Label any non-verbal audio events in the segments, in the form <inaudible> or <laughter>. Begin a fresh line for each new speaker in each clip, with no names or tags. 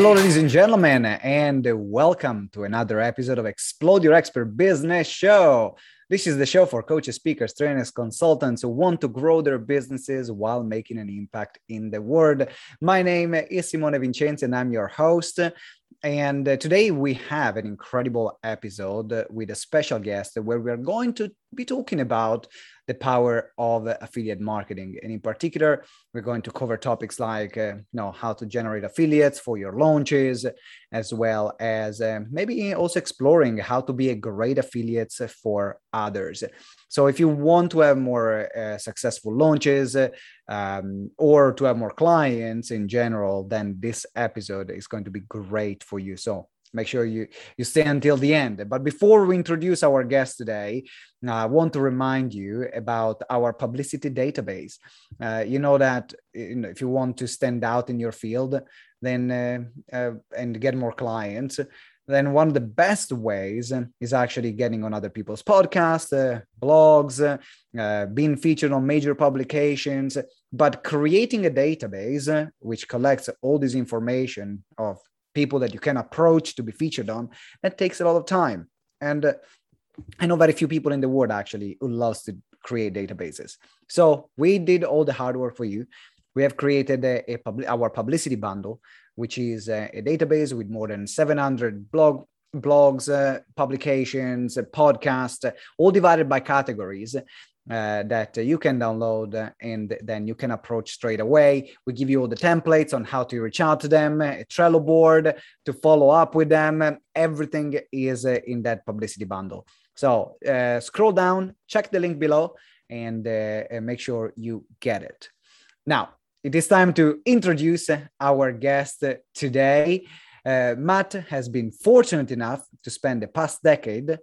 Hello, ladies and gentlemen, and welcome to another episode of Explode Your Expert Business Show. This is the show for coaches, speakers, trainers, consultants who want to grow their businesses while making an impact in the world. My name is Simone Vincenzi, and I'm your host. And today we have an incredible episode with a special guest where we're going to be talking about the power of affiliate marketing. And in particular, we're going to cover topics like uh, you know how to generate affiliates for your launches, as well as uh, maybe also exploring how to be a great affiliate for others. So if you want to have more uh, successful launches um, or to have more clients in general, then this episode is going to be great for you. So make sure you you stay until the end. But before we introduce our guest today i want to remind you about our publicity database. Uh, you know that you know, if you want to stand out in your field then uh, uh, and get more clients then one of the best ways is actually getting on other people's podcasts uh, blogs uh, being featured on major publications. But creating a database which collects all this information of people that you can approach to be featured on that takes a lot of time. And uh, i know very few people in the world actually who loves to create databases. So we did all the hard work for you. We have created a, a pub- our publicity bundle which is a, a, database with more than 700 blog blogs uh, publications uh, podcasts uh, all divided by categories uh, that you can download and then you can approach straight away. We give you all the templates on how to reach out to them, a Trello board to follow up with them. Everything is uh, in that publicity bundle. So uh, scroll down, check the link below, and uh, make sure you get it. Now, it is time to introduce our guest today. Uh, Matt has been fortunate enough to spend the past decade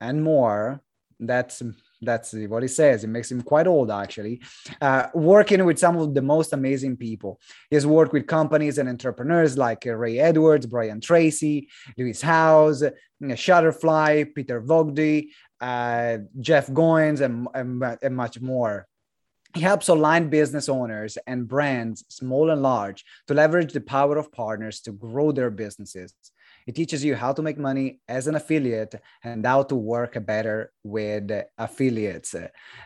and more. That's that's what he says. It makes him quite old, actually. Uh, working with some of the most amazing people. He has worked with companies and entrepreneurs like uh, Ray Edwards, Brian Tracy, Lewis Howes, uh, Shutterfly, Peter Voogd, uh, Jeff Goins, and, and, and much more. He helps online business owners and brands, small and large, to leverage the power of partners to grow their businesses. It teaches you how to make money as an affiliate and how to work better with affiliates.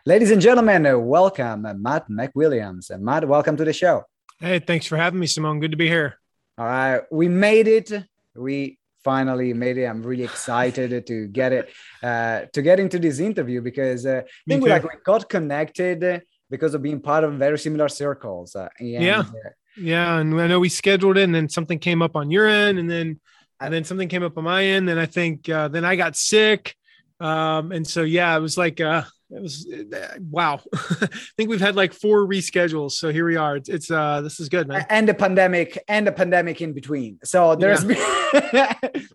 Ladies and gentlemen, welcome Matt McWilliams. And Matt, welcome to the show.
Hey, thanks for having me, Simone. Good to be here.
All right, we made it. We finally made it. I'm really excited <laughs> to get it uh, to get into this interview because uh, I think we like we got connected because of being part of very similar circles. Uh,
and, yeah, uh, yeah, and I know we scheduled it, and then something came up on your end, and then and then something came up on my end. Then I think uh, then I got sick, um, and so yeah, it was like uh, it was uh, wow. <laughs> I think we've had like four reschedules, so here we are. It's, it's uh, this is good, man.
And the pandemic, and the pandemic in between. So there's yeah. <laughs> been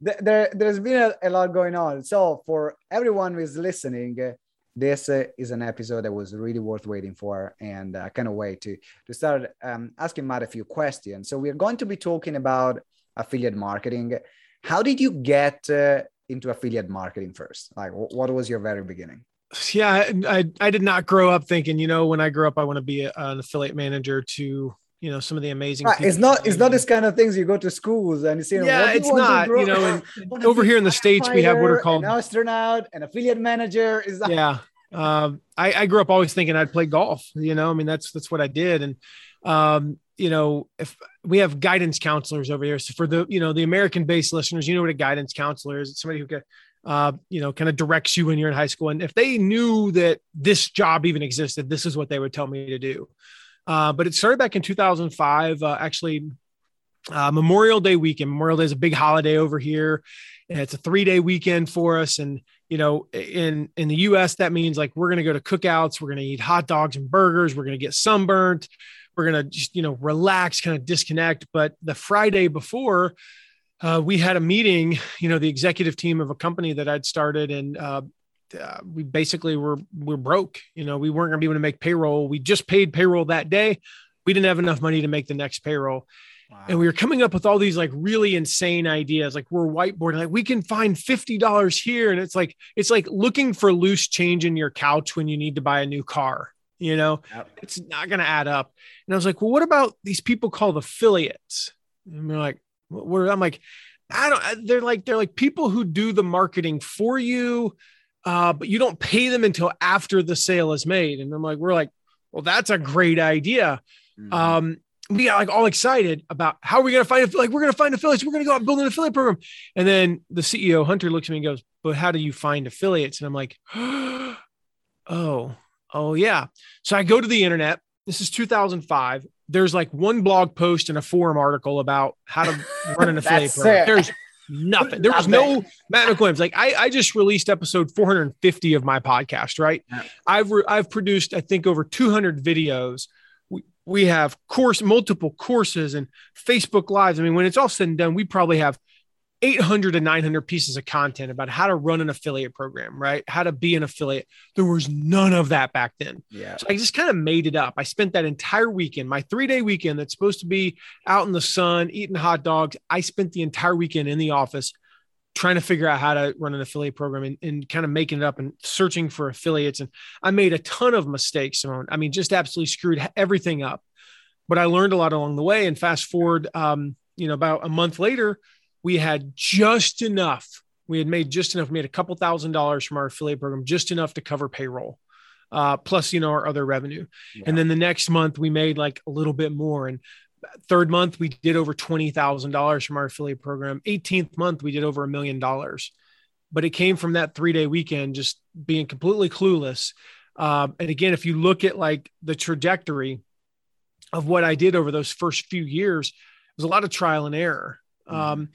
there there's been a, a, lot going on. So for everyone who is listening. Uh, this uh, is an episode that was really worth waiting for, and I uh, cannot wait to to start um, asking Matt a few questions. So we're going to be talking about affiliate marketing. How did you get uh, into affiliate marketing first? Like, what was your very beginning?
Yeah, I, I did not grow up thinking, you know, when I grow up, I want to be a, an affiliate manager to you know some of the amazing
right. it's not it's not this kind of things you go to schools and you see
yeah it's not you know and <laughs> <laughs> over here in the states we have what are called
an astronaut an affiliate manager is
that- yeah um, I, I grew up always thinking i'd play golf you know i mean that's that's what i did and um, you know, if we have guidance counselors over here. So for the, you know, the American based listeners, you know what a guidance counselor is. It's somebody who can, uh, you know, kind of directs you when you're in high school. And if they knew that this job even existed, this is what they would tell me to do. Uh, but it started back in 2005, uh, actually, uh, Memorial Day weekend. Memorial Day is a big holiday over here. And it's a three day weekend for us. And, you know, in, in the US, that means like we're going to go to cookouts, we're going to eat hot dogs and burgers, we're going to get sunburnt we're going to just, you know, relax, kind of disconnect. But the Friday before, uh, we had a meeting, you know, the executive team of a company that I'd started and, uh, uh, we basically were we're broke. You know, we weren't going to be able to make payroll. We just paid payroll that day. We didn't have enough money to make the next payroll. Wow. And we were coming up with all these like really insane ideas. Like we're whiteboarding, like we can find $50 here. And it's like, it's like looking for loose change in your couch when you need to buy a new car you know yep. it's not going to add up and i was like well what about these people called affiliates And we're like, what? I'm like, I don't. They're like they're like people who do the marketing for you, uh, but you don't pay them until after the sale is made. And I'm like, we're like, well, that's a great idea. Mm-hmm. Um, we got like all excited about how are we going to find like we're going to find affiliates. We're going to go out and build an affiliate program. And then the CEO Hunter looks at me and goes, "But how do you find affiliates?" And I'm like, <gasps> "Oh, oh yeah." So I go to the internet. This is 2005. There's like one blog post and a forum article about how to <laughs> run an affiliate program. There's nothing. There was no Matt McWilliams. Like I, I just released episode 450 of my podcast. Right. Yeah. I've re- I've produced I think over 200 videos we have course multiple courses and facebook lives i mean when it's all said and done we probably have 800 to 900 pieces of content about how to run an affiliate program right how to be an affiliate there was none of that back then
yeah
so i just kind of made it up i spent that entire weekend my three day weekend that's supposed to be out in the sun eating hot dogs i spent the entire weekend in the office trying to figure out how to run an affiliate program and, and, kind of making it up and searching for affiliates. And I made a ton of mistakes, Simone. I mean, just absolutely screwed everything up. But I learned a lot along the way. And fast forward, um, you know, about a month later, we had just enough. We had made just enough. We made a couple thousand dollars from our affiliate program, just enough to cover payroll, uh, plus you know our other revenue. Yeah. And then the next month we made like a little bit more. And third month we did over $20,000 from our affiliate program. 18th month we did over a million dollars. But it came from that 3-day weekend just being completely clueless. Um, and again, if you look at like the trajectory of what I did over those first few years, it was a lot of trial and error. Mm-hmm. Um,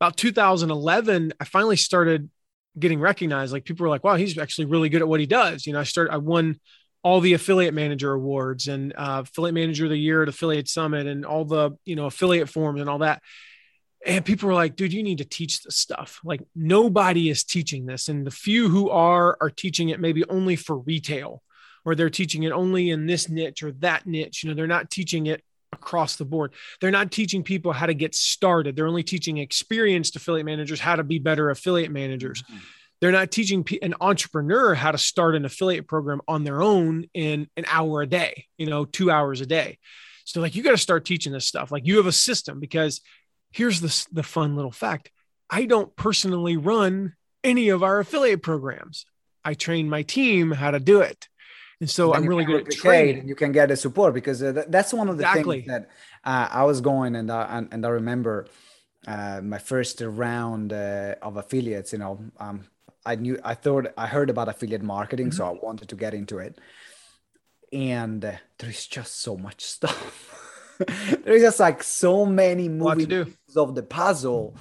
about 2011, I finally started getting recognized. Like people were like, "Wow, he's actually really good at what he does." You know, I started. I won all the affiliate manager awards and uh, affiliate manager of the year at affiliate summit and all the you know affiliate forums and all that and people were like dude you need to teach this stuff like nobody is teaching this and the few who are are teaching it maybe only for retail or they're teaching it only in this niche or that niche you know they're not teaching it across the board they're not teaching people how to get started they're only teaching experienced affiliate managers how to be better affiliate managers mm-hmm they're not teaching an entrepreneur how to start an affiliate program on their own in an hour a day, you know, two hours a day. So like you got to start teaching this stuff. Like you have a system because here's the, the fun little fact. I don't personally run any of our affiliate programs. I train my team how to do it. And so I'm really good at training.
You can get the support because uh, that's one of the exactly. things that uh, I was going and, uh, and, and I remember uh, my first round uh, of affiliates, you know, um, I knew I thought I heard about affiliate marketing, mm-hmm. so I wanted to get into it. And uh, there is just so much <laughs> stuff. there is just like so many moving pieces of the puzzle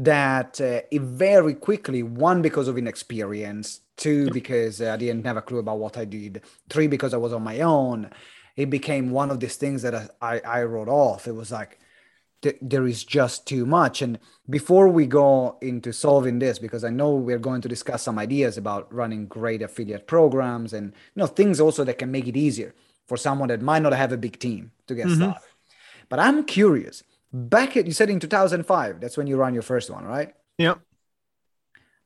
that uh, it very quickly one because of inexperience, two because uh, I didn't have a clue about what I did, three because I was on my own. It became one of these things that I, I wrote off. It was like th- there is just too much. And before we go into solving this, because I know we're going to discuss some ideas about running great affiliate programs and you know things also that can make it easier for someone that might not have a big team to get mm-hmm. started. But I'm curious. Back at you said in 2005, that's when you ran your first one, right?
Yeah.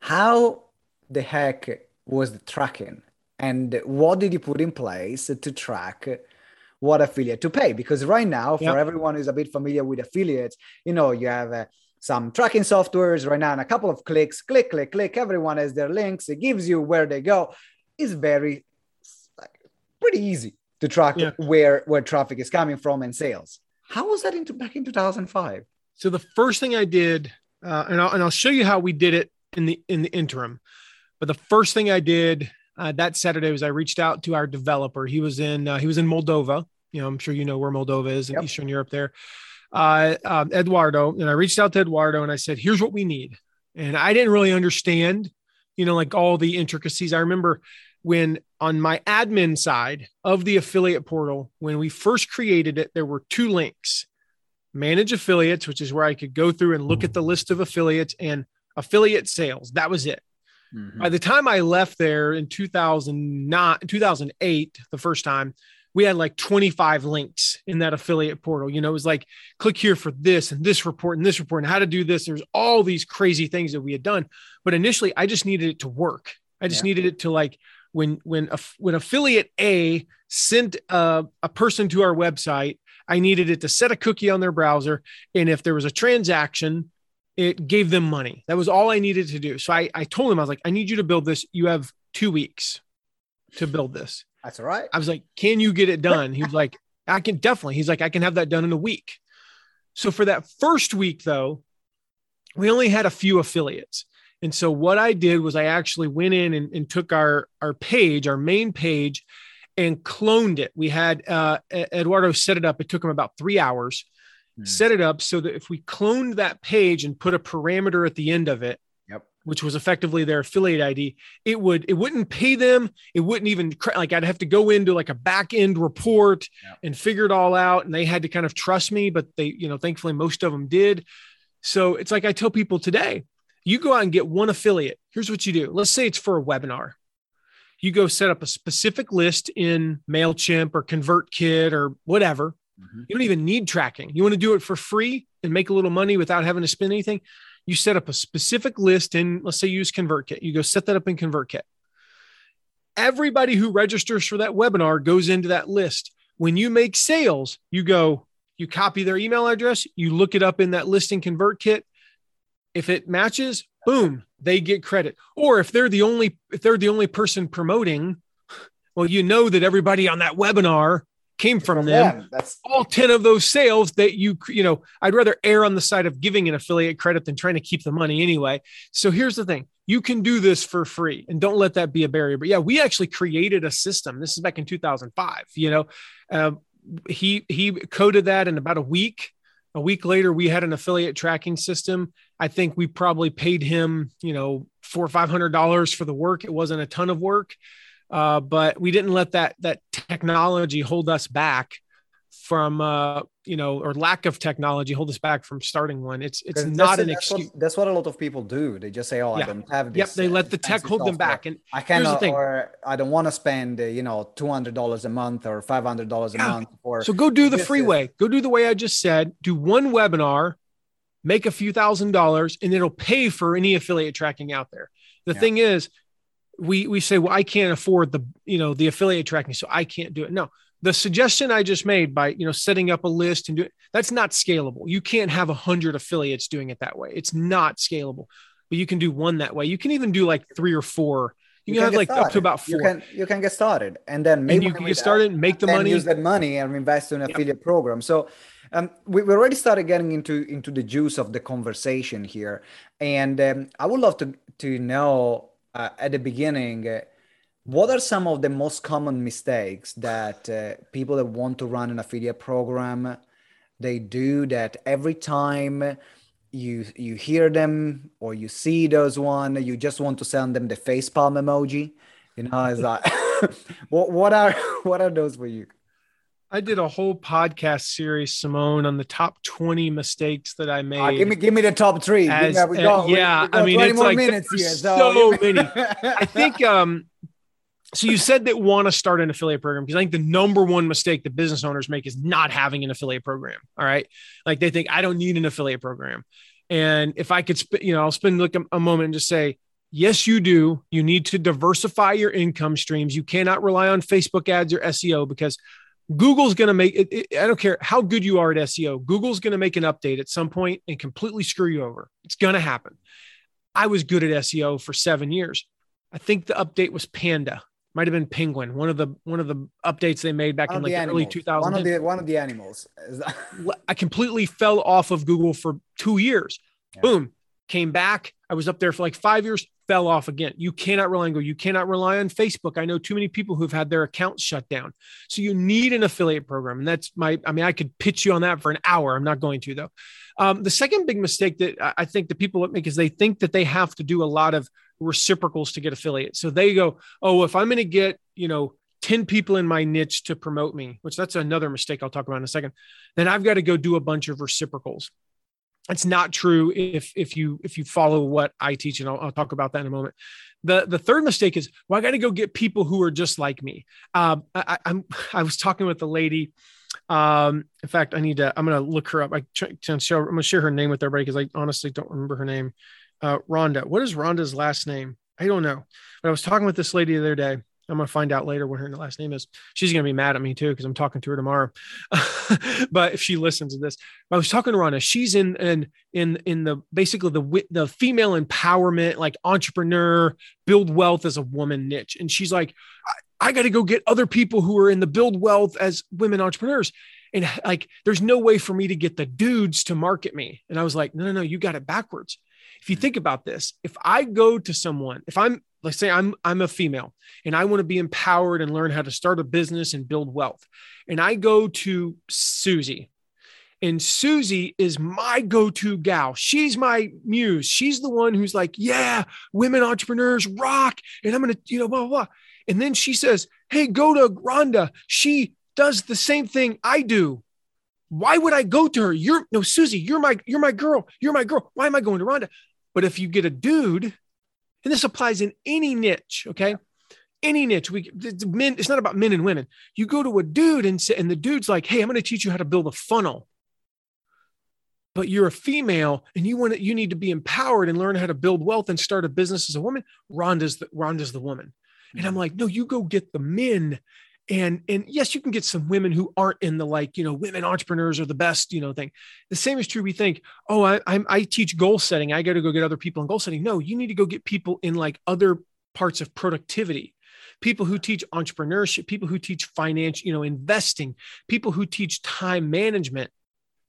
How the heck was the tracking? And what did you put in place to track what affiliate to pay because right now for yep. everyone who's a bit familiar with affiliates you know you have uh, some tracking softwares right now and a couple of clicks click click click everyone has their links it gives you where they go it's very like, pretty easy to track yeah. where where traffic is coming from and sales how was that into back in 2005
so the first thing i did uh, and, I'll, and i'll show you how we did it in the in the interim but the first thing i did uh, that Saturday was I reached out to our developer. He was in uh, he was in Moldova, you know, I'm sure you know where Moldova is in yep. Eastern Europe there. Uh, um, Eduardo, and I reached out to Eduardo and I said, here's what we need. And I didn't really understand, you know, like all the intricacies. I remember when on my admin side of the affiliate portal, when we first created it, there were two links manage affiliates, which is where I could go through and look at the list of affiliates and affiliate sales. That was it. Mm-hmm. By the time I left there in 2009, 2008, the first time, we had like 25 links in that affiliate portal. You know, it was like click here for this and this report and this report and how to do this. There's all these crazy things that we had done. But initially, I just needed it to work. I just yeah. needed it to like when when when affiliate A sent a, a person to our website I needed it to set a cookie on their browser. And if there was a transaction, it gave them money. That was all I needed to do. So I, I told him, I was like, I need you to build this. You have two weeks to build this.
That's all right.
I was like, Can you get it <laughs> done? He was like, I can definitely. He's like, I can have that done in a week. So for that first week, though, we only had a few affiliates. And so what I did was I actually went in and, and took our, our page, our main page, and cloned it. We had uh, Eduardo set it up. It took him about three hours, hmm. set it up so that if we cloned that page and put a parameter at the end of it, yep. which was effectively their affiliate ID, it would it wouldn't pay them. It wouldn't even like I'd have to go into like a back end report yep. and figure it all out. And they had to kind of trust me, but they, you know, thankfully most of them did. So it's like I tell people today, you go out and get one affiliate. Here's what you do. Let's say it's for a webinar. You go set up a specific list in MailChimp or ConvertKit or whatever. Mm-hmm. You don't even need tracking. You want to do it for free and make a little money without having to spend anything you set up a specific list in, let's say, use ConvertKit. You go set that up in ConvertKit. Everybody who registers for that webinar goes into that list. When you make sales, you go, you copy their email address, you look it up in that listing ConvertKit. If it matches, boom, they get credit. Or if they're the only if they're the only person promoting, well, you know that everybody on that webinar came from, them. them. That's all 10 of those sales that you, you know, I'd rather err on the side of giving an affiliate credit than trying to keep the money anyway. So here's the thing you can do this for free and don't let that be a barrier. But yeah, we actually created a system. This is back in 2005. You know, uh, he he coded that in about a week. A week later, we had an affiliate tracking system. I think we probably paid him, you know, four or five hundred dollars for the work. It wasn't a ton of work, uh, but we didn't let that that technology hold us back from uh, you know or lack of technology hold us back from starting one. It's it's not an
that's
excuse.
what, that's what a lot of people do. They just say oh yeah. i don't have this
yep they let the tech hold them back. and
i cannot or i don't want to spend uh, you know $200 a month or $500 a yeah. month for
so go do the freeway. go do the way i just said. Do one webinar make a few thousand dollars and it'll pay for any affiliate tracking out there. The yeah. thing is we we say, well, I can't afford the you know the affiliate tracking, so I can't do it. No, the suggestion I just made by you know setting up a list and do it, that's not scalable. You can't have a hundred affiliates doing it that way. It's not scalable. But you can do one that way. You can even do like three or four. You, you can, have like started. up to about four.
You can you can get started, and then
maybe and you can get started, and make the money,
use that money, and invest in an yep. affiliate program. So um, we, we already started getting into into the juice of the conversation here, and um, I would love to to know uh, at the beginning, uh, what are some of the most common mistakes that uh, people that want to run an affiliate program they do that every time you you hear them or you see those one you just want to send them the face palm emoji you know is that <laughs> what what are <laughs> what are those for you
I did a whole podcast series, Simone, on the top 20 mistakes that I made. Uh,
give me, give me the top three.
As, yeah, we uh, yeah we, we I mean, it's like minutes here, so, so many. <laughs> I think, um, so you said that want to start an affiliate program because I think the number one mistake that business owners make is not having an affiliate program. All right. Like they think I don't need an affiliate program. And if I could, sp- you know, I'll spend like a, a moment and just say, Yes, you do. You need to diversify your income streams. You cannot rely on Facebook ads or SEO because Google's going to make it, it, I don't care how good you are at SEO. Google's going to make an update at some point and completely screw you over. It's going to happen. I was good at SEO for seven years. I think the update was Panda. Might have been Penguin. One of the one of the updates they made back one in like the, early 2000s.
One of the one of the animals. <laughs>
I completely fell off of Google for two years. Yeah. Boom, came back. I was up there for like five years fell off again. You cannot rely on Google. You cannot rely on Facebook. I know too many people who've had their accounts shut down. So you need an affiliate program. And that's my, I mean, I could pitch you on that for an hour. I'm not going to though. Um, the second big mistake that I think the people make is they think that they have to do a lot of reciprocals to get affiliates. So they go, oh, if I'm going to get, you know, 10 people in my niche to promote me, which that's another mistake I'll talk about in a second, then I've got to go do a bunch of reciprocals it's not true if if you if you follow what I teach, and I'll, I'll talk about that in a moment. The the third mistake is, well, I got to go get people who are just like me. Um, I, I'm <laughs> I was talking with the lady. Um, in fact, I need to. I'm going to look her up. I try to. I'm to share her name with everybody because I honestly don't remember her name. Uh, Rhonda. What is Rhonda's last name? I don't know. But I was talking with this lady the other day, I'm gonna find out later what her last name is. She's gonna be mad at me too because I'm talking to her tomorrow. <laughs> but if she listens to this, I was talking to Rhonda. She's in in in in the basically the the female empowerment, like entrepreneur, build wealth as a woman niche, and she's like, I, I got to go get other people who are in the build wealth as women entrepreneurs. And like, there's no way for me to get the dudes to market me. And I was like, no, no, no, you got it backwards. If you think about this, if I go to someone, if I'm let's say I'm I'm a female and I want to be empowered and learn how to start a business and build wealth. And I go to Susie. And Susie is my go-to gal. She's my muse. She's the one who's like, "Yeah, women entrepreneurs rock." And I'm to, you know, blah, blah blah. And then she says, "Hey, go to Rhonda. She does the same thing I do." Why would I go to her? You're no Susie, you're my you're my girl. You're my girl. Why am I going to Rhonda? But if you get a dude and this applies in any niche, okay? Any niche, we it's men. It's not about men and women. You go to a dude and say, and the dude's like, "Hey, I'm going to teach you how to build a funnel." But you're a female and you want to, you need to be empowered and learn how to build wealth and start a business as a woman. Rhonda's the Rhonda's the woman. And I'm mm-hmm. like, no, you go get the men and and yes you can get some women who aren't in the like you know women entrepreneurs are the best you know thing. The same is true we think oh i I'm, i teach goal setting i got to go get other people in goal setting. No you need to go get people in like other parts of productivity. People who teach entrepreneurship people who teach finance you know investing people who teach time management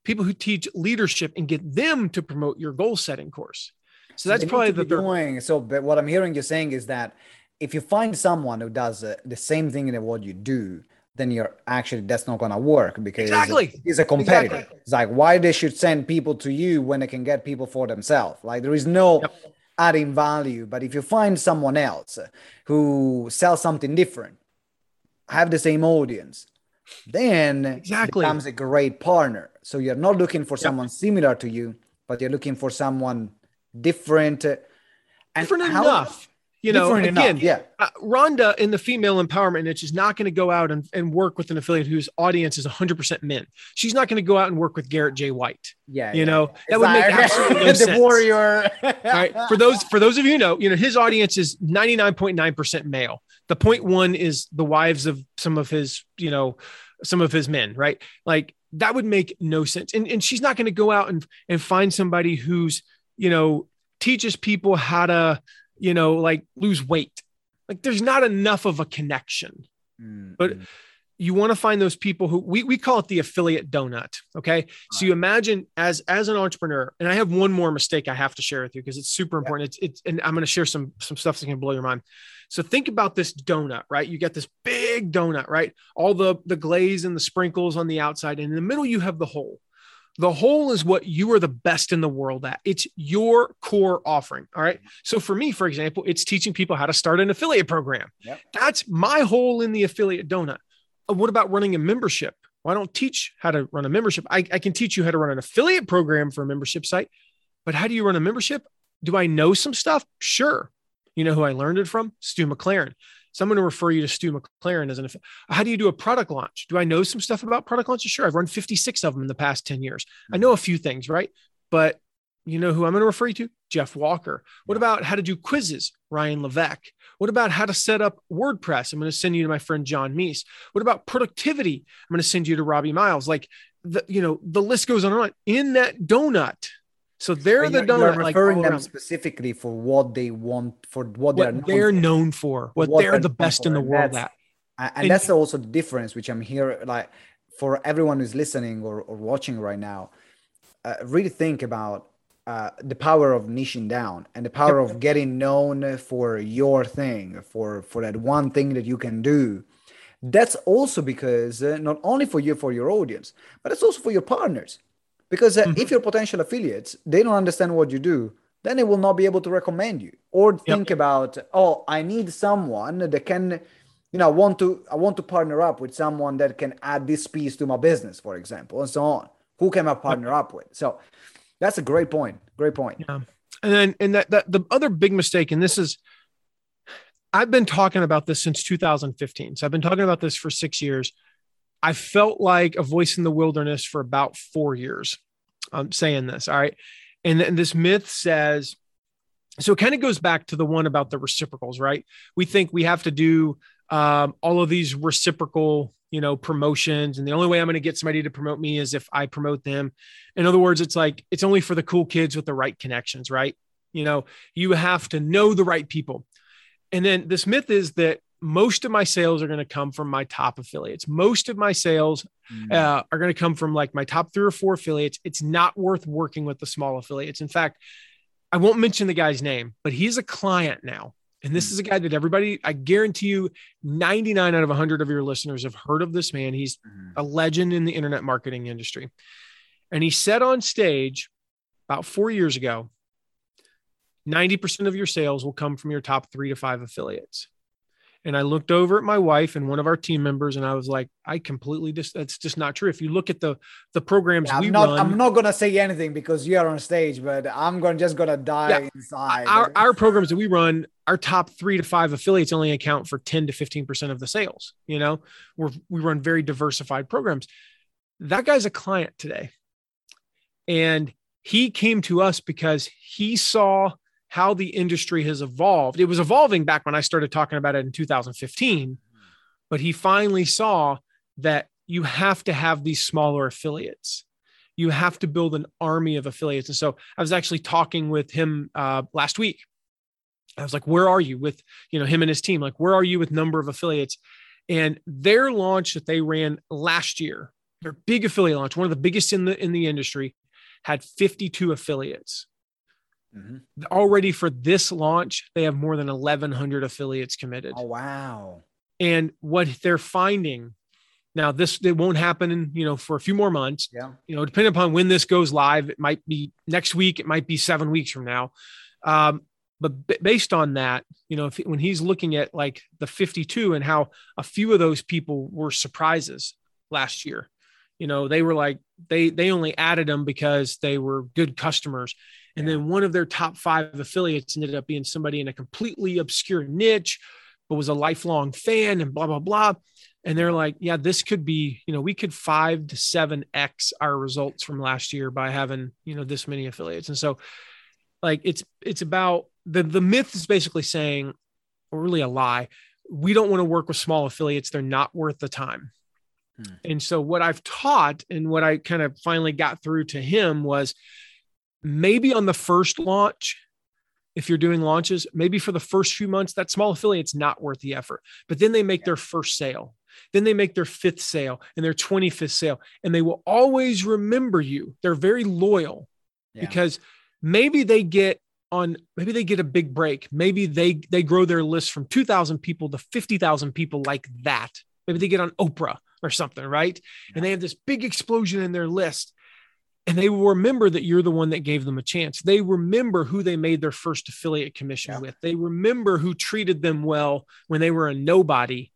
people who teach leadership and get them to promote your goal setting course. So that's probably the
doing so but what i'm hearing you saying is that if you find someone who does uh, the same thing in what you do, then you're actually that's not gonna work because
exactly
he's a competitor. Exactly. It's like why they should send people to you when they can get people for themselves. Like there is no yep. adding value. But if you find someone else who sells something different, have the same audience, then
exactly
becomes a great partner. So you're not looking for yep. someone similar to you, but you're looking for someone different.
And different how, enough you know, Different again, enough, yeah. Uh, Rhonda in the female empowerment niche is not going to go out and, and work with an affiliate whose audience is 100% men. She's not going to go out and work with Garrett J. White.
Yeah,
you
yeah.
know that would make absolutely <laughs> no
the
sense.
warrior. <laughs>
Right, for those for those of you who know, you know his audience is 99.9% male. The point one is the wives of some of his, you know, some of his men. Right, like that would make no sense. And and she's not going to go out and and find somebody who's you know teaches people how to you know, like lose weight. Like there's not enough of a connection. Mm-hmm. But you want to find those people who we, we call it the affiliate donut. Okay. Right. So you imagine as as an entrepreneur, and I have one more mistake I have to share with you because it's super important. Yeah. It's it's and I'm going to share some some stuff that can blow your mind. So think about this donut, right? You get this big donut, right? All the the glaze and the sprinkles on the outside, and in the middle you have the hole. The whole is what you are the best in the world at. It's your core offering. All right. So for me, for example, it's teaching people how to start an affiliate program. Yep. That's my hole in the affiliate donut. Uh, what about running a membership? Well, I don't teach how to run a membership. I, I can teach you how to run an affiliate program for a membership site. But how do you run a membership? Do I know some stuff? Sure. You know who I learned it from? Stu McLaren. So I'm going to refer you to Stu McLaren as an. How do you do a product launch? Do I know some stuff about product launches? Sure, I've run 56 of them in the past 10 years. I know a few things, right? But you know who I'm going to refer you to? Jeff Walker. What about how to do quizzes? Ryan Levesque. What about how to set up WordPress? I'm going to send you to my friend John Meese. What about productivity? I'm going to send you to Robbie Miles. Like the, you know, the list goes on and on. In that donut, so they're the donut.
You're referring like, them specifically for what they want, for what,
what they're, known, known for, what, what they're, they're, the best in the world at.
And, and, that's also the difference, which I'm here like for everyone who's listening or, or watching right now. Uh, really think about uh, the power of niching down and the power of getting known for your thing, for for that one thing that you can do. That's also because uh, not only for you, for your audience, but it's also for your partners because uh, mm-hmm. if your potential affiliates they don't understand what you do then they will not be able to recommend you or think yep. about oh i need someone that can you know want to i want to partner up with someone that can add this piece to my business for example and so on who can i partner yep. up with so that's a great point great point
yeah and then and that, that the other big mistake and this is i've been talking about this since 2015 so i've been talking about this for six years I felt like a voice in the wilderness for about four years. I'm saying this. All right. And, and this myth says, so it kind of goes back to the one about the reciprocals, right? We think we have to do um, all of these reciprocal you know promotions and the only way i'm going to get somebody to promote me is if i promote them in other words it's like it's only for the cool kids with the right connections right you know you have to know the right people and then this myth is that most of my sales are going to come from my top affiliates most of my sales mm. uh, are going to come from like my top three or four affiliates it's not worth working with the small affiliates in fact i won't mention the guy's name but he's a client now and this is a guy that everybody, I guarantee you, 99 out of 100 of your listeners have heard of this man. He's mm-hmm. a legend in the internet marketing industry. And he said on stage about four years ago 90% of your sales will come from your top three to five affiliates. And I looked over at my wife and one of our team members, and I was like, I completely just that's just not true. If you look at the the programs
yeah,
we
I'm not,
run,
I'm not gonna say anything because you are on stage, but I'm gonna just gonna die yeah, inside.
Our our programs that we run, our top three to five affiliates only account for 10 to 15 percent of the sales. You know, we're we run very diversified programs. That guy's a client today, and he came to us because he saw how the industry has evolved. It was evolving back when I started talking about it in 2015, but he finally saw that you have to have these smaller affiliates. You have to build an army of affiliates. And so I was actually talking with him uh, last week. I was like, "Where are you with you know him and his team? Like, where are you with number of affiliates?" And their launch that they ran last year, their big affiliate launch, one of the biggest in the in the industry, had 52 affiliates. Mm-hmm. Already for this launch, they have more than 1,100 affiliates committed.
Oh, wow.
And what they're finding now, this it won't happen in, you know, for a few more months.
Yeah.
You know, depending upon when this goes live, it might be next week, it might be seven weeks from now. Um, but b- based on that, you know, if, when he's looking at like the 52 and how a few of those people were surprises last year, you know, they were like, they, they only added them because they were good customers and then one of their top five affiliates ended up being somebody in a completely obscure niche, but was a lifelong fan and blah, blah, blah. And they're like, yeah, this could be, you know, we could five to seven X our results from last year by having, you know, this many affiliates. And so like it's it's about the the myth is basically saying, or really a lie, we don't want to work with small affiliates. They're not worth the time. Hmm. And so what I've taught and what I kind of finally got through to him was maybe on the first launch, if you're doing launches, maybe for the first few months, that small affiliate's not worth the effort. But then they make their first sale. Then they make their fifth sale and their 25th sale, and they will always remember you. They're very loyal yeah. because maybe they get on maybe they get a big break maybe they they grow their list from 2000 people to 50,000 people like that maybe they get on Oprah or something right yeah. and they have this big explosion in their list and they will remember that you're the one that gave them a chance. They remember who they made their first affiliate commission yeah. with. They remember who treated them well when they were a nobody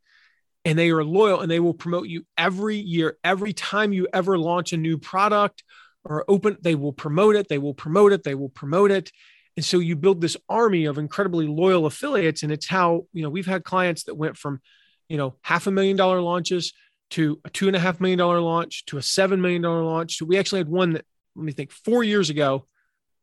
and they are loyal and they will promote you every year. Every time you ever launch a new product or open, they will promote it. They will promote it. They will promote it. And so you build this army of incredibly loyal affiliates. And it's how, you know, we've had clients that went from, you know, half a million dollar launches to a two and a half million dollar launch to a seven million dollar launch. So we actually had one that let me think four years ago,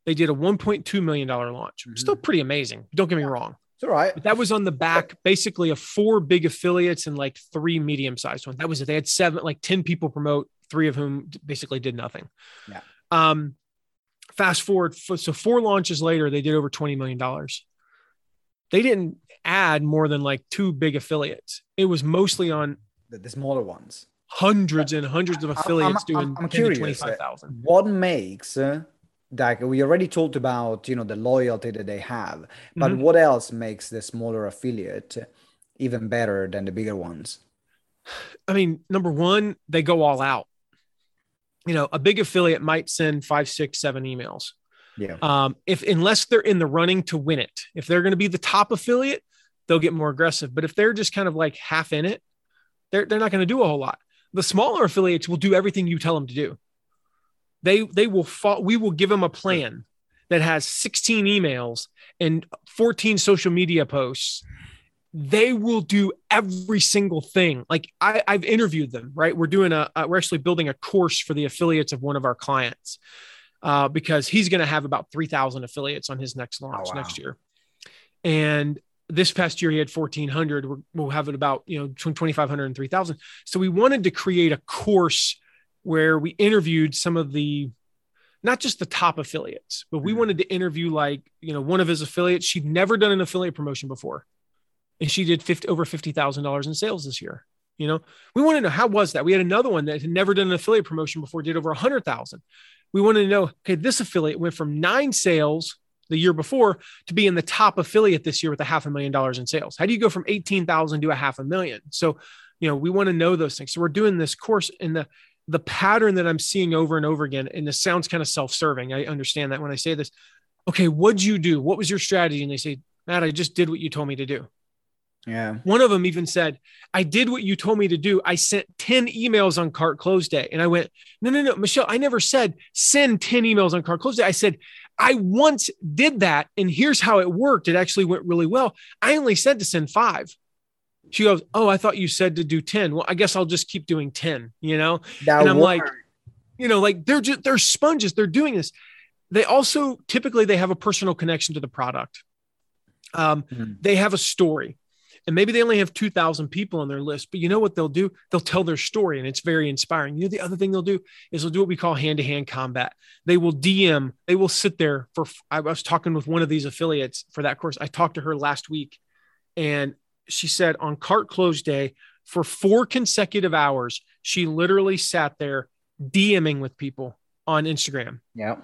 they did a 1.2 million dollar launch. Mm-hmm. Still pretty amazing. Don't get me wrong.
It's all right.
But that was on the back basically of four big affiliates and like three medium sized ones. That was it. They had seven, like 10 people promote, three of whom basically did nothing.
Yeah.
Um, fast forward. So four launches later, they did over $20 million. They didn't add more than like two big affiliates. It was mostly on
the, the smaller ones.
Hundreds and hundreds of affiliates I'm, I'm, doing I'm, curious, 25,000.
What makes uh, like we already talked about, you know, the loyalty that they have, but mm-hmm. what else makes the smaller affiliate even better than the bigger ones?
I mean, number one, they go all out. You know, a big affiliate might send five, six, seven emails.
Yeah.
Um, if unless they're in the running to win it, if they're going to be the top affiliate, they'll get more aggressive. But if they're just kind of like half in it, they're, they're not going to do a whole lot. The smaller affiliates will do everything you tell them to do. They they will fall, we will give them a plan that has 16 emails and 14 social media posts. They will do every single thing. Like I, I've interviewed them, right? We're doing a, uh, we're actually building a course for the affiliates of one of our clients uh, because he's going to have about 3,000 affiliates on his next launch oh, wow. next year. And this past year he had 1400 we will have it about you know between 2500 and 3000 so we wanted to create a course where we interviewed some of the not just the top affiliates but we mm-hmm. wanted to interview like you know one of his affiliates. She'd never done an affiliate promotion before and she did 50 over $50000 in sales this year you know? We want to know how was that? We had another one that had never done an affiliate promotion before did over 100000 we wanted to know okay this affiliate went from nine sales the year before to be in the top affiliate this year with a half a million dollars in sales. How do you go from 18,000 to a half a million? So, you know, we want to know those things. So we're doing this course in the the pattern that I'm seeing over and over again, and this sounds kind of self-serving. I understand that when I say this. Okay, what'd you do? What was your strategy? And they say, Matt, I just did what you told me to do.
Yeah.
One of them even said, I did what you told me to do. I sent 10 emails on cart close day. And I went, no, no, no, Michelle, I never said send 10 emails on cart close day. I said, I once did that, and here's how it worked. It actually went really well. I only said to send five. She goes, Oh, I thought you said to do 10. Well, I guess I'll just keep doing 10, you know? That and I'm worked. like, you know, like they're just they're sponges, they're doing this. They also typically they have a personal connection to the product. Um, mm-hmm. they have a story and maybe they only have 2000 people on their list but you know what they'll do? They'll tell their story and it's very inspiring. You know the other thing they'll do is they'll do what we call hand-to-hand combat. They will dm they will sit there for i was talking with one of these affiliates for that course. I talked to her last week and she said on cart close day for four consecutive hours she literally sat there dming with people on instagram.
Yeah.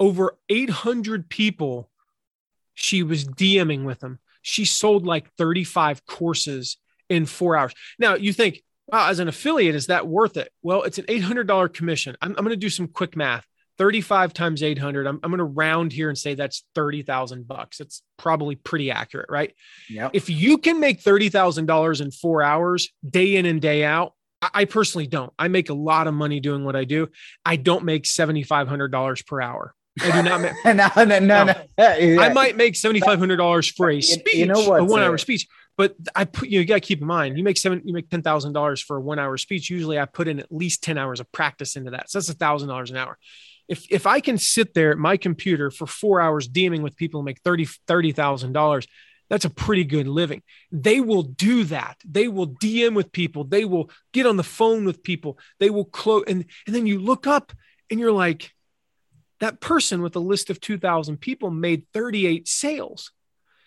Over 800 people she was dming with them she sold like 35 courses in four hours. Now you think, wow, as an affiliate, is that worth it? Well, it's an $800 commission. I'm, I'm going to do some quick math. 35 times 800. I'm, I'm going to round here and say that's 30,000 bucks. It's probably pretty accurate, right?
Yeah.
If you can make $30,000 in four hours, day in and day out, I, I personally don't. I make a lot of money doing what I do. I don't make $7,500 per hour. I do not make. <laughs>
no, no, no, no.
I might make seventy five hundred dollars for a speech, you know what, a one hour speech. But I put you, you got to keep in mind, you make seven, you make ten thousand dollars for a one hour speech. Usually, I put in at least ten hours of practice into that, so that's a thousand dollars an hour. If if I can sit there at my computer for four hours DMing with people and make thirty thirty thousand dollars, that's a pretty good living. They will do that. They will DM with people. They will get on the phone with people. They will close, and and then you look up and you're like that person with a list of 2000 people made 38 sales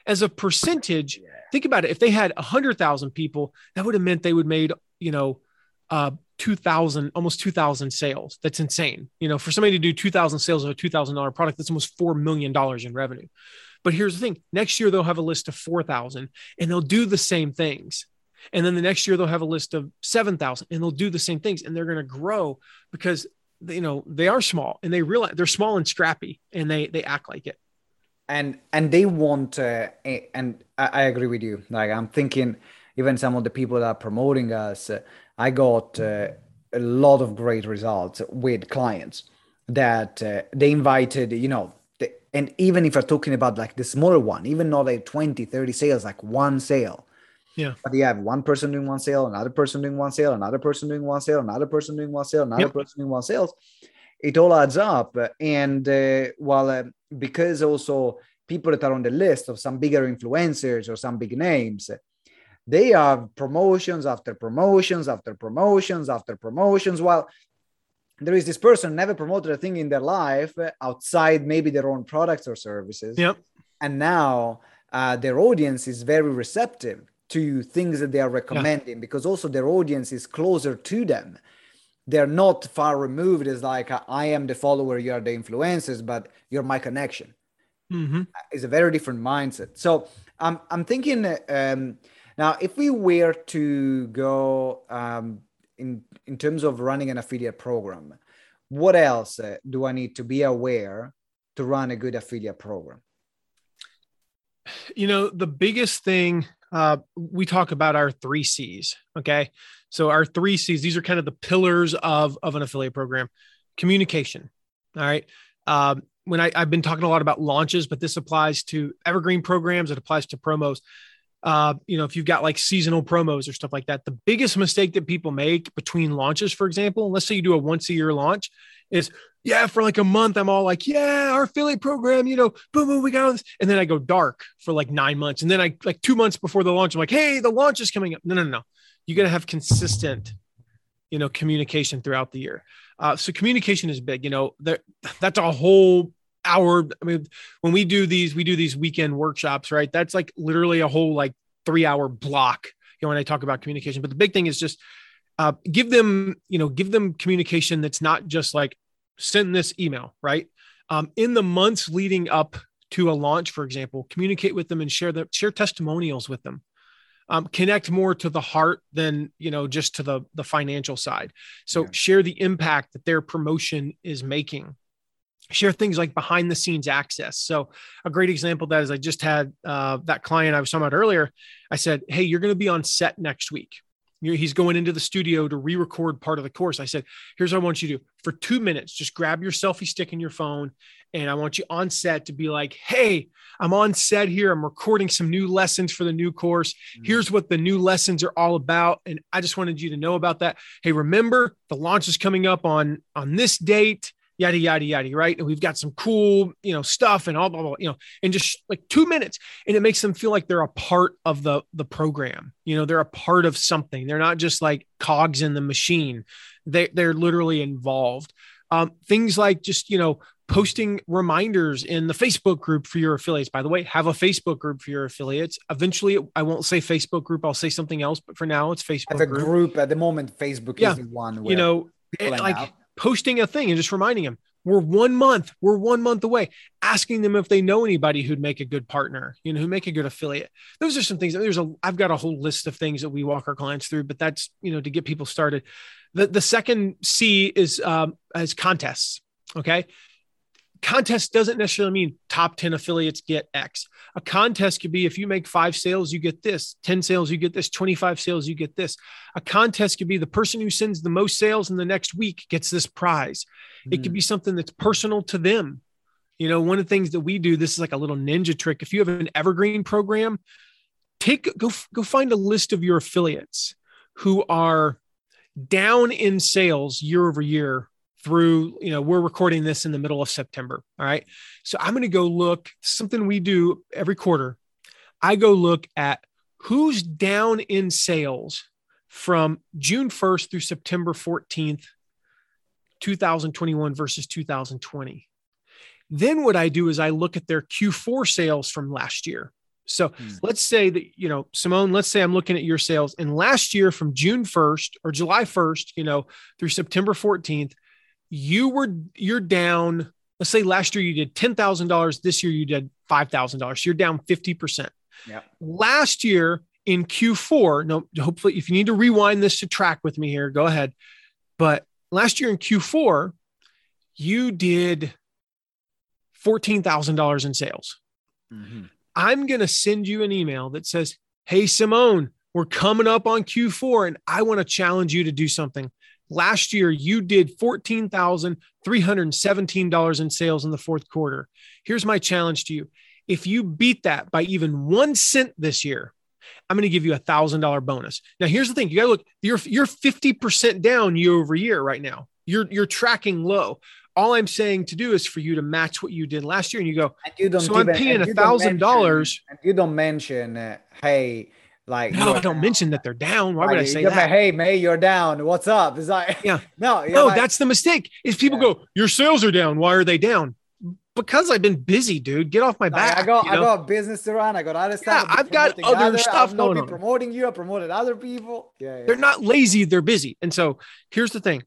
as a percentage. Yeah. think about it. If they had 100000 people that would have meant they would made you know uh 2000 almost 2000 sales. That's insane. You know for somebody to do 2000 sales of a $2000 product that's almost $4 million in revenue. But here's the thing. Next year they'll have a list of 4000 and they'll do the same things. And then the next year they'll have a list of 7000 and they'll do the same things and they're going to grow because you know they are small and they realize they're small and scrappy and they they act like it.
And and they want uh, and I, agree with you. Like i'm thinking even some of the people that are promoting us uh, i got uh, a lot of great results with clients that uh, they invited you know the, and even if you're talking about like the smaller one even not like 20 30 sales like one sale
yeah.
But you have one person doing one sale, another person doing one sale, another person doing one sale, another person doing one sale, another yep. person doing one sales. It all adds up. And uh, while uh, because also people that are on the list of some bigger influencers or some big names, they have promotions after promotions after promotions after promotions. While there is this person never promoted a thing in their life outside maybe their own products or services.
Yep.
And now uh, their audience is very receptive to things that they are recommending yeah. because also their audience is closer to them they're not far removed as like i am the follower you are the influencers but you're my connection
mm-hmm.
it's a very different mindset so i'm, I'm thinking um, now if we were to go um, in in terms of running an affiliate program what else uh, do i need to be aware to run a good affiliate program
you know the biggest thing uh, we talk about our three C's. Okay. So our three C's, these are kind of the pillars of, of an affiliate program. Communication. All right. Um, when I, I've been talking a lot about launches, but this applies to evergreen programs, it applies to promos. Uh, you know, if you've got like seasonal promos or stuff like that, the biggest mistake that people make between launches, for example, let's say you do a once a year launch, is yeah, for like a month, I'm all like, yeah, our affiliate program, you know, boom, boom, we got this. And then I go dark for like nine months. And then I like two months before the launch, I'm like, hey, the launch is coming up. No, no, no, no. You got to have consistent, you know, communication throughout the year. Uh, so communication is big, you know, there, that's a whole hour. I mean, when we do these, we do these weekend workshops, right? That's like literally a whole like three hour block, you know, when I talk about communication, but the big thing is just uh, give them, you know, give them communication that's not just like, send this email, right? Um, in the months leading up to a launch, for example, communicate with them and share the share testimonials with them. Um, connect more to the heart than you know just to the the financial side. So yeah. share the impact that their promotion is making. Share things like behind the scenes access. So a great example that is I just had uh, that client I was talking about earlier. I said, "Hey, you're going to be on set next week he's going into the studio to re-record part of the course. I said, here's what I want you to do for two minutes. Just grab your selfie stick in your phone. And I want you on set to be like, Hey, I'm on set here. I'm recording some new lessons for the new course. Mm-hmm. Here's what the new lessons are all about. And I just wanted you to know about that. Hey, remember the launch is coming up on, on this date yada yada yada right? And we've got some cool you know stuff and all blah, blah, blah you know in just like two minutes and it makes them feel like they're a part of the the program. You know they're a part of something. They're not just like cogs in the machine. They, they're literally involved. Um, things like just you know posting reminders in the facebook group for your affiliates. By the way have a facebook group for your affiliates. Eventually i won't say facebook group i'll say something else but for now it's facebook
as a group, group. At the moment facebook yeah. is the one
you know like out posting a thing and just reminding them we're one month we're one month away asking them if they know anybody who'd make a good partner you know who make a good affiliate. Those are some things there's a i've got a whole list of things that we walk our clients through but that's you know to get people started. The, the second c is um as contests okay contest doesn't necessarily mean top 10 affiliates get X. A contest could be if you make five sales, you get this, 10 sales, you get this, 25 sales, you get this. A contest could be the person who sends the most sales in the next week gets this prize. Mm. It could be hmm. something that's personal to them. You know, one of the things that we do, this is like a little ninja trick. If you have an evergreen program, take go go find a list of your affiliates who are down in sales year over year through, you know, we're recording this in the middle of September. All right. So I'm going to go look something we do every quarter. I go look at who's down in sales from June 1st through September 14th, 2021 versus 2020. Then what I do is I look at their Q4 sales from last year. So hmm. let's say that, you know, Simone, let's say I'm looking at your sales and last year from June 1st or July 1st, you know, through September 14th, you were you're down let's say last year you did $10,000 this year you did $5,000 so you're down 50%
yeah.
Last year in Q4 no hopefully if you need to rewind this to track with me here go ahead. But last year in Q4 you did $14,000 in sales. Mm-hmm. I'm going to send you an email that says hey Simone we're coming up on Q4 and I want to challenge you to do something Last year, you did $14,317 in sales in the fourth quarter. Here's my challenge to you. If you beat that by even one cent this year, I'm going to give you a thousand dollar bonus. Now, here's the thing: you got to look. You're you're 50 percent down year over year right now. You're you're tracking low. All I'm saying to do is for you to match what you did last year, and you go. And you don't so I'm paying a thousand dollars.
And you don't mention, uh, hey, like
no, I don't mention that they're down. Why would I say that? Like,
hey, May, you're down. What's up? Is like
yeah, <laughs> no, no, like, that's the mistake. Is people yeah. go, your sales are down. Why are they down? Because I've been busy, dude. Get off my back.
I got, you know? I got business to run. I got other stuff.
Yeah, I've got other, other stuff
I'm
going on.
Promoting you, I promoted other people. Yeah, yeah,
they're not lazy. They're busy. And so here's the thing: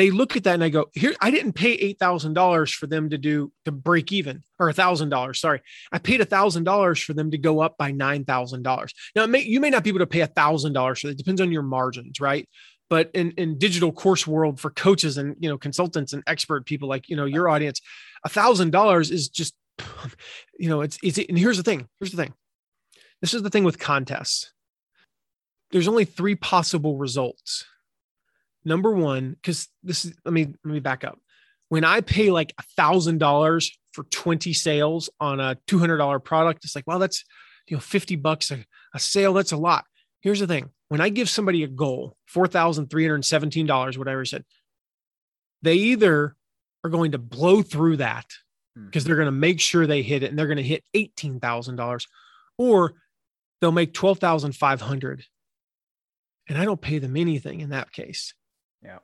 they look at that and I go, here, I didn't pay $8,000 for them to do to break even or a thousand dollars. Sorry. I paid a thousand dollars for them to go up by $9,000. Now may, you may not be able to pay a thousand dollars. for It depends on your margins, right? But in, in digital course world for coaches and, you know, consultants and expert people like, you know, your audience, a thousand dollars is just, you know, it's, it's, and here's the thing, here's the thing. This is the thing with contests. There's only three possible results number one, because this is let me let me back up. When I pay like a thousand dollars for 20 sales on a $200 product, it's like, well, that's you know 50 bucks a, a sale. That's a lot. Here's the thing: when I give somebody a goal, four thousand three hundred seventeen dollars, whatever I said, they either are going to blow through that
Hmm.
because they're going to make sure they hit it and they're going to hit $18,000 or they'll make 12,500 and I don't pay them anything in that case.
Yeah.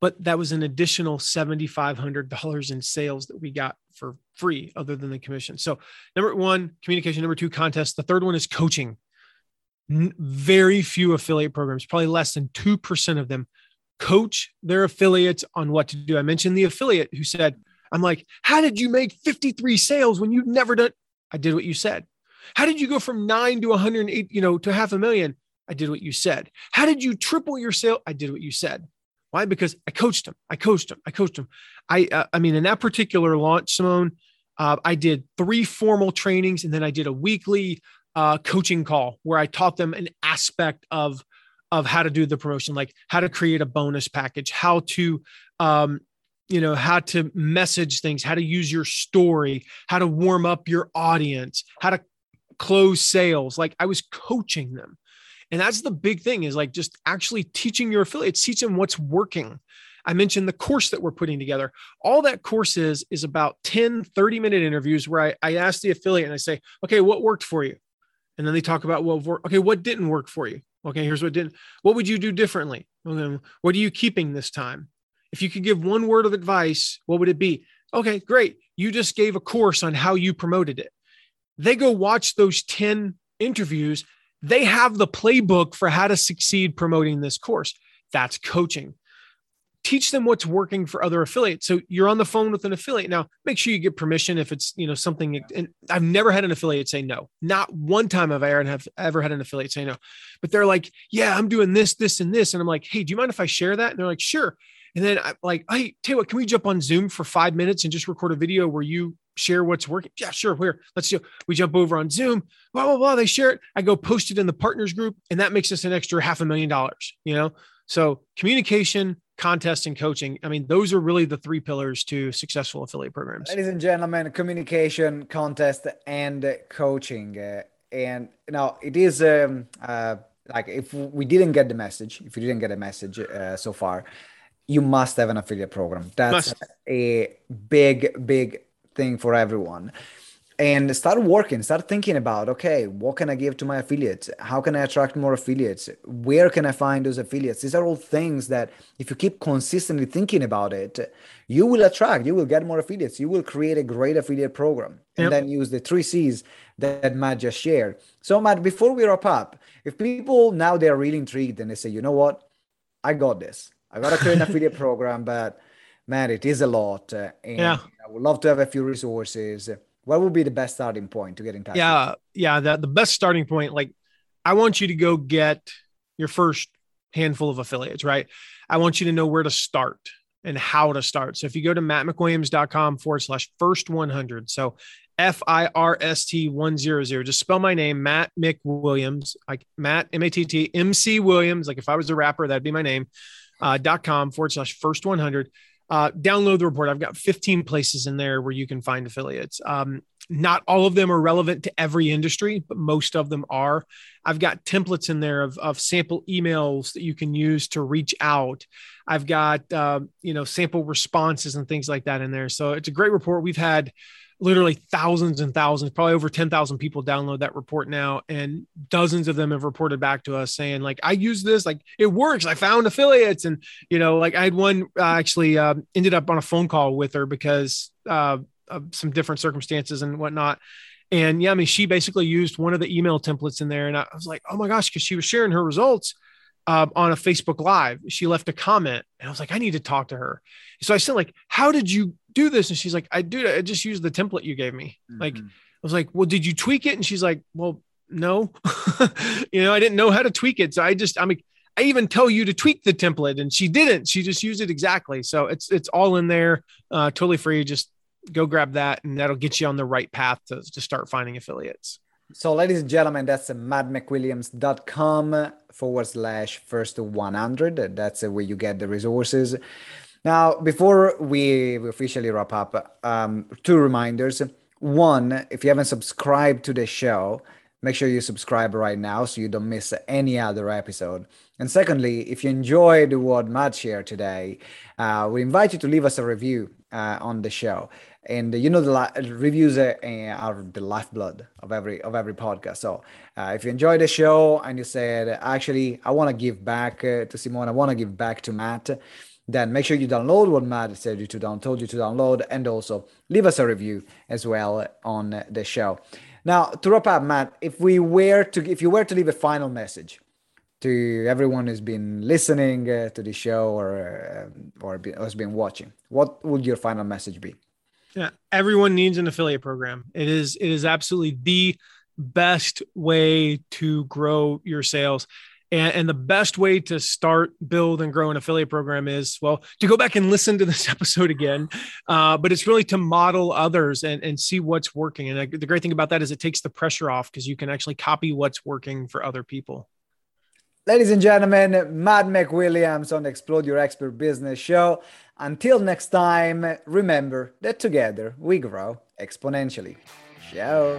But that was an additional $7,500 in sales that we got for free other than the commission. So, number one, communication. Number two, contest. The third one is coaching. N- very few affiliate programs, probably less than 2% of them, coach their affiliates on what to do. I mentioned the affiliate who said, I'm like, how did you make 53 sales when you've never done? I did what you said. How did you go from nine to 108, you know, to half a million? I did what you said. How did you triple your sale? I did what you said. Why? Because I coached them. I coached them. I coached them. I, uh, I mean, in that particular launch, Simone, uh, I did three formal trainings and then I did a weekly uh, coaching call where I taught them an aspect of of how to do the promotion, like how to create a bonus package, how to um, you know how to message things how to use your story how to warm up your audience how to close sales like i was coaching them and that's the big thing is like just actually teaching your affiliates teach them what's working i mentioned the course that we're putting together all that course is is about 10 30 minute interviews where i, I ask the affiliate and i say okay what worked for you and then they talk about what well okay what didn't work for you okay here's what didn't what would you do differently okay, what are you keeping this time if you could give one word of advice, what would it be? Okay, great. You just gave a course on how you promoted it. They go watch those 10 interviews. They have the playbook for how to succeed promoting this course. That's coaching. Teach them what's working for other affiliates. So you're on the phone with an affiliate. Now, make sure you get permission if it's, you know, something and I've never had an affiliate say no. Not one time have I ever have ever had an affiliate say no. But they're like, "Yeah, I'm doing this, this and this." And I'm like, "Hey, do you mind if I share that?" And they're like, "Sure." And then I'm like, hey, tell you what, can we jump on Zoom for five minutes and just record a video where you share what's working? Yeah, sure. Where? Let's do. We jump over on Zoom. Blah blah blah. They share it. I go post it in the partners group, and that makes us an extra half a million dollars. You know, so communication, contest, and coaching. I mean, those are really the three pillars to successful affiliate programs.
Ladies and gentlemen, communication, contest, and coaching. Uh, and now it is um, uh, like if we didn't get the message, if you didn't get a message uh, so far you must have an affiliate program. That's must. a big, big thing for everyone. And start working, start thinking about okay, what can I give to my affiliates? How can I attract more affiliates? Where can I find those affiliates? These are all things that if you keep consistently thinking about it, you will attract, you will get more affiliates, you will create a great affiliate program and yep. then use the three C's that Matt just shared. So, Matt, before we wrap up, if people now they're really intrigued and they say, you know what, I got this. I got to create an affiliate <laughs> program, but man, it is a lot. Uh, and
yeah.
I would love to have a few resources. What would be the best starting point to get in touch?
Yeah. Yeah. The, the best starting point, like I want you to go get your first handful of affiliates, right? I want you to know where to start and how to start. So if you go to mattmcwilliams.com forward slash first 100. So F I R S T 100. Just spell my name, Matt McWilliams, like Matt M A T T M C Williams. Like if I was a rapper, that'd be my name uh, dot com forward slash first 100. Uh, download the report. I've got 15 places in there where you can find affiliates. Um, not all of them are relevant to every industry, but most of them are. I've got templates in there of, of sample emails that you can use to reach out. I've got, uh, you know, sample responses and things like that in there. So it's a great report. We've had literally thousands and thousands, probably over 10,000 people download that report now. And dozens of them have reported back to us saying, like, I use this, like, it works. I found affiliates. And, you know, like I had one uh, actually uh, ended up on a phone call with her because uh, of some different circumstances and whatnot. And yeah, I mean, she basically used one of the email templates in there. And I was like, oh my gosh, because she was sharing her results. Uh, on a Facebook Live, she left a comment, and I was like, I need to talk to her. So I said, like, how did you do this? And she's like, I do. I just used the template you gave me. Mm-hmm. Like, I was like, well, did you tweak it? And she's like, well, no, <laughs> you know, I didn't know how to tweak it. So I just, I mean, I even tell you to tweak the template, and she didn't. She just used it exactly. So it's it's all in there, uh, totally free. Just go grab that, and that'll get you on the right path to to start finding affiliates.
So, ladies and gentlemen, that's mattmcwilliams.com forward slash first 100. That's where you get the resources. Now, before we officially wrap up, um, two reminders. One, if you haven't subscribed to the show, make sure you subscribe right now so you don't miss any other episode. And secondly, if you enjoyed what Matt shared today, uh, we invite you to leave us a review uh, on the show. And you know the li- reviews uh, are the lifeblood of every of every podcast. So uh, if you enjoy the show and you said actually I want to give back uh, to Simone, I want to give back to Matt, then make sure you download what Matt said you to down told you to download, and also leave us a review as well on the show. Now to wrap up, Matt, if we were to if you were to leave a final message to everyone who's been listening uh, to the show or uh, or be, has been watching what would your final message be?
Yeah everyone needs an affiliate program. It is it is absolutely the best way to grow your sales and, and the best way to start build and grow an affiliate program is well to go back and listen to this <laughs> episode again uh, but it's really to model others and, and see what's working and the great thing about that is it takes the pressure off because you can actually copy what's working for other people
Ladies and gentlemen, Matt McWilliams on Explode Your Expert Business Show. Until next time, remember that together we grow exponentially. Ciao.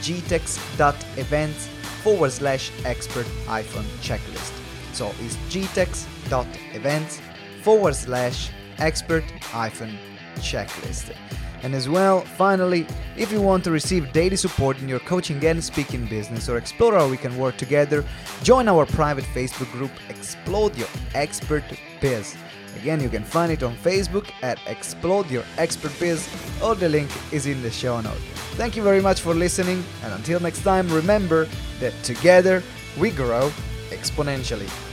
gtex.events forward slash expert hyphen checklist. So it's gtex.events forward slash expert hyphen checklist. And as well, finally, if you want to receive daily support in your coaching and speaking business or explore how we can work together, join our private Facebook group Explode Your Expert Biz. Again, you can find it on Facebook at Explode Your Expert Biz, or the link is in the show note. Thank you very much for listening, and until next time, remember that together we grow exponentially.